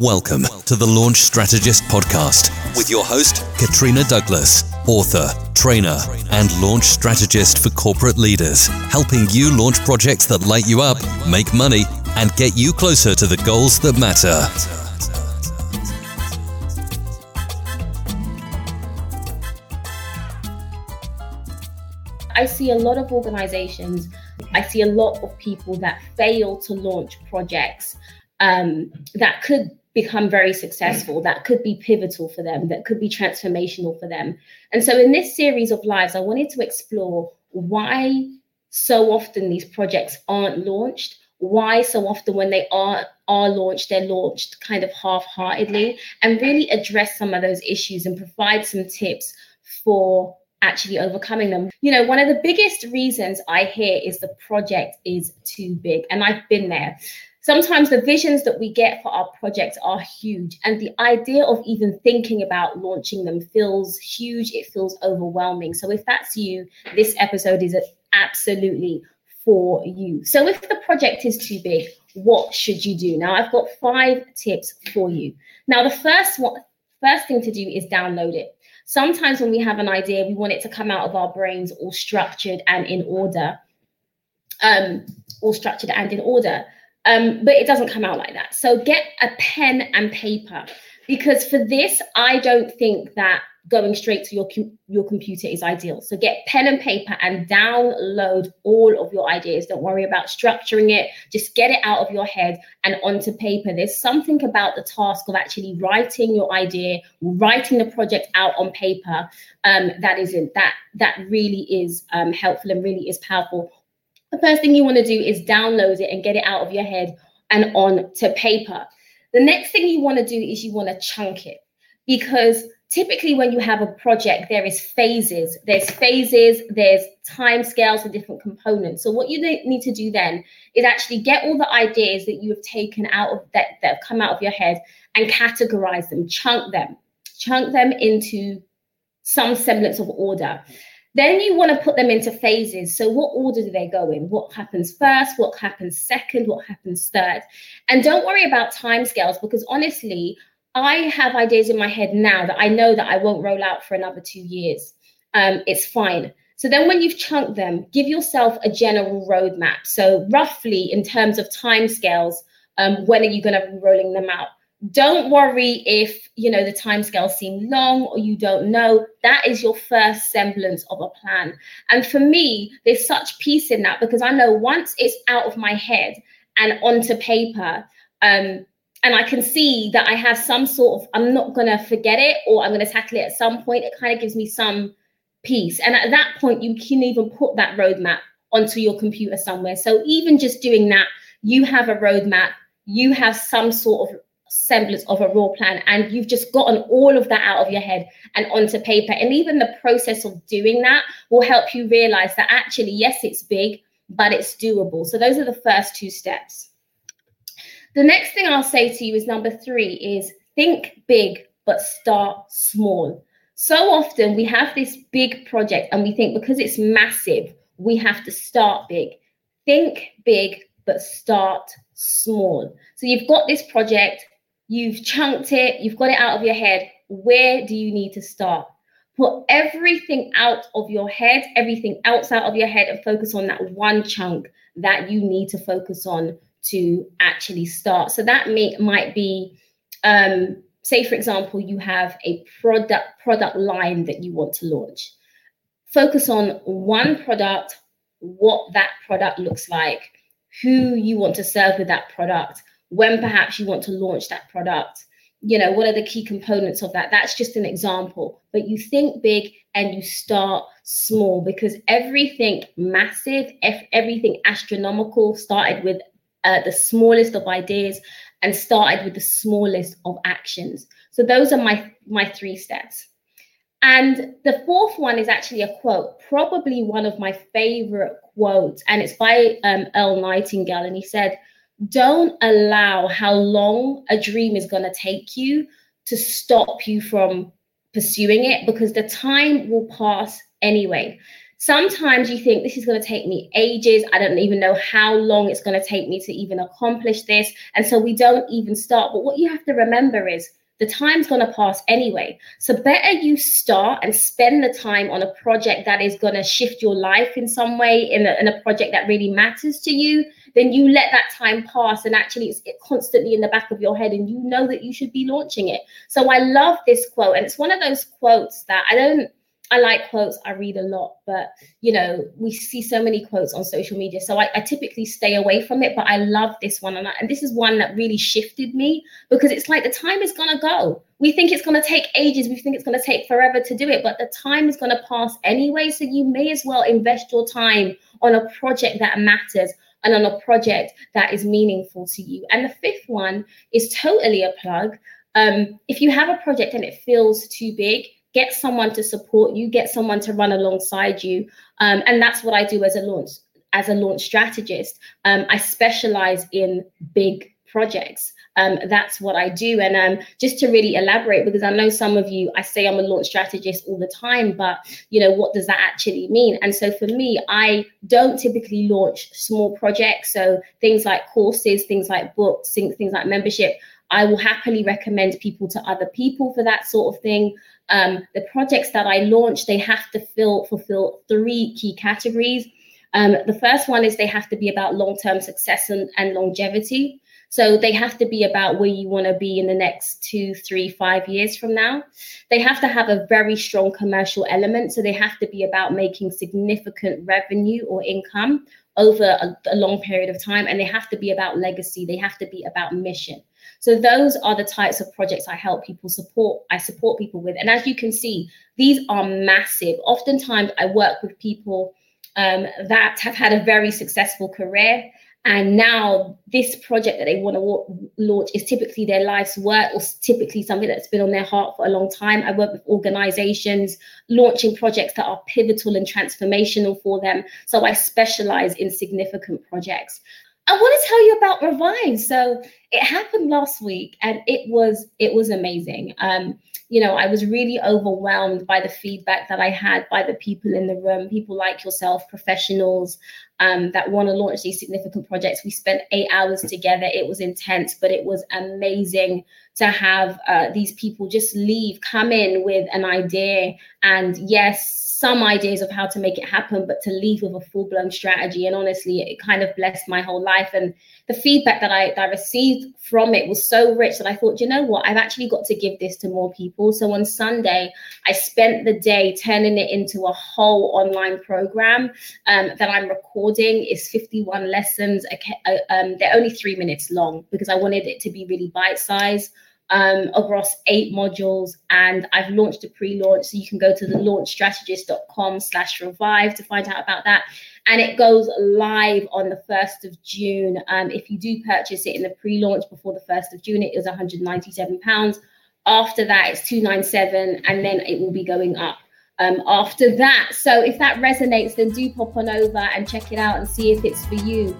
Welcome to the Launch Strategist podcast with your host, Katrina Douglas, author, trainer, and launch strategist for corporate leaders, helping you launch projects that light you up, make money, and get you closer to the goals that matter. I see a lot of organizations, I see a lot of people that fail to launch projects um, that could become very successful, that could be pivotal for them, that could be transformational for them. And so, in this series of lives, I wanted to explore why so often these projects aren't launched. Why so often when they are are launched, they're launched kind of half-heartedly, and really address some of those issues and provide some tips for actually overcoming them. You know, one of the biggest reasons I hear is the project is too big, and I've been there. Sometimes the visions that we get for our projects are huge and the idea of even thinking about launching them feels huge. It feels overwhelming. So if that's you this episode is absolutely for you. So if the project is too big what should you do? Now i've got five tips for you. Now the first one first thing to do is download it sometimes when we have an idea we want it to come out of our brains all structured and in order um all structured and in order um, but it doesn't come out like that. So get a pen and paper because for this, I don't think that going straight to your your computer is ideal. So get pen and paper and download all of your ideas. Don't worry about structuring it. Just get it out of your head and onto paper. There's something about the task of actually writing your idea, writing the project out on paper um, that isn't that that really is um, helpful and really is powerful the first thing you want to do is download it and get it out of your head and on to paper. The next thing you want to do is you want to chunk it because typically when you have a project there is phases there's phases there's time scales for different components so what you need to do then is actually get all the ideas that you have taken out of that that have come out of your head and categorize them chunk them chunk them into some semblance of order then you want to put them into phases. So, what order do they go in? What happens first? What happens second? What happens third? And don't worry about timescales because honestly, I have ideas in my head now that I know that I won't roll out for another two years. Um, it's fine. So then, when you've chunked them, give yourself a general roadmap. So, roughly in terms of timescales, um, when are you going to be rolling them out? don't worry if you know the timescales seem long or you don't know that is your first semblance of a plan and for me there's such peace in that because i know once it's out of my head and onto paper um, and i can see that i have some sort of i'm not to forget it or i'm to tackle it at some point. It kind of gives me some peace. And at that point you can even put that roadmap onto your computer somewhere. So even just doing that you have a roadmap you have some sort of semblance of a raw plan and you've just gotten all of that out of your head and onto paper. And even the process of doing that will help you realize that actually yes it's big but it's doable. So those are the first two steps the next thing i'll say to you is number three is think big but start small so often we have this big project and we think because it's massive we have to start big think big but start small so you've got this project You've chunked it, you've got it out of your head. Where do you need to start? Put everything out of your head, everything else out of your head, and focus on that one chunk that you need to focus on to actually start. So that may, might be, um, say, for example, you have a product product line that you want to launch. Focus on one product, what that product looks like, who you want to serve with that product, when perhaps you want to launch that product you know what are the key components of that that's just an example but you think big and you start small because everything massive everything astronomical started with uh, the smallest of ideas and started with the smallest of actions. So those are my my three steps. And the fourth one is actually a quote probably one of my favorite quotes. And it's by um, earl nightingale. And he said don't allow how long a dream is going to take you to stop you from pursuing it because the time will pass anyway. Sometimes you think this is going to take me ages. I don't even know how long it's going to take me to even accomplish this. And so we don't even start. But what you have to remember is the time's going to pass anyway. So better you start and spend the time on a project that is going to shift your life in some way, in a, in a project that really matters to you, then you let that time pass and actually it's constantly in the back of your head and you know that you should be launching it. So I love this quote. And it's one of those quotes that I don't I like quotes. I read a lot, but you know, we see so many quotes on social media. So I, I typically stay away from it. But I love this one, and, I, and this is one that really shifted me because it's like the time is gonna go. We think it's gonna take ages. We think it's gonna take forever to do it, but the time is gonna pass anyway. So you may as well invest your time on a project that matters and on a project that is meaningful to you. And the fifth one is totally a plug. Um, if you have a project and it feels too big, get someone to support you, get someone to run alongside you. Um, and that's what I do as a launch as a launch strategist. Um, I specialize in big projects. Um, that's what I do. And um, just to really elaborate, because I know some of you, I say I'm a launch strategist all the time, but you know, what does that actually mean? And so for me, I don't typically launch small projects. So things like courses, things like books, things, things like membership. I will happily recommend people to other people for that sort of thing. Um, the projects that I launch, they have to fill, fulfill three key categories. Um, the first one is they have to be about long-term success and, and longevity. So they have to be about where you want to be in the next two, three, five years from now. They have to have a very strong commercial element. So they have to be about making significant revenue or income over a, a long period of time. And they have to be about legacy. They have to be about mission. So those are the types of projects I help people support. I support people with, and as you can see, these are massive. Oftentimes, I work with people um, that have had a very successful career. And now this project that they want to launch is typically their life's work or typically something that's been on their heart for a long time. I work with organizations launching projects that are pivotal and transformational for them. So I specialize in significant projects. I want to tell you about Revive. So it happened last week, and it was it was amazing. Um, you know, I was really overwhelmed by the feedback that I had by the people in the room, people like yourself, professionals um, that want to launch these significant projects. We spent eight hours together. It was intense, but it was amazing to have uh, these people just leave, come in with an idea, and yes, some ideas of how to make it happen, but to leave with a full blown strategy. And honestly, it kind of blessed my whole life. And the feedback that I, that I received from it was so rich that I thought, you know what, I've actually got to give this to more people. So on Sunday, I spent the day turning it into a whole online program um, that I'm recording. It's 51 lessons. Uh, um, they're only three minutes long because I wanted it to be really bite sized um, across eight modules and I've launched a pre-launch so you can go to the launchstrategist.com slash revive to find out about that. And it goes live on the 1st of June. Um, if you do purchase it in the pre-launch before the 1st of June it is 197 pounds. After that it's 297 and then it will be going up um, after that. So if that resonates then do pop on over and check it out and see if it's for you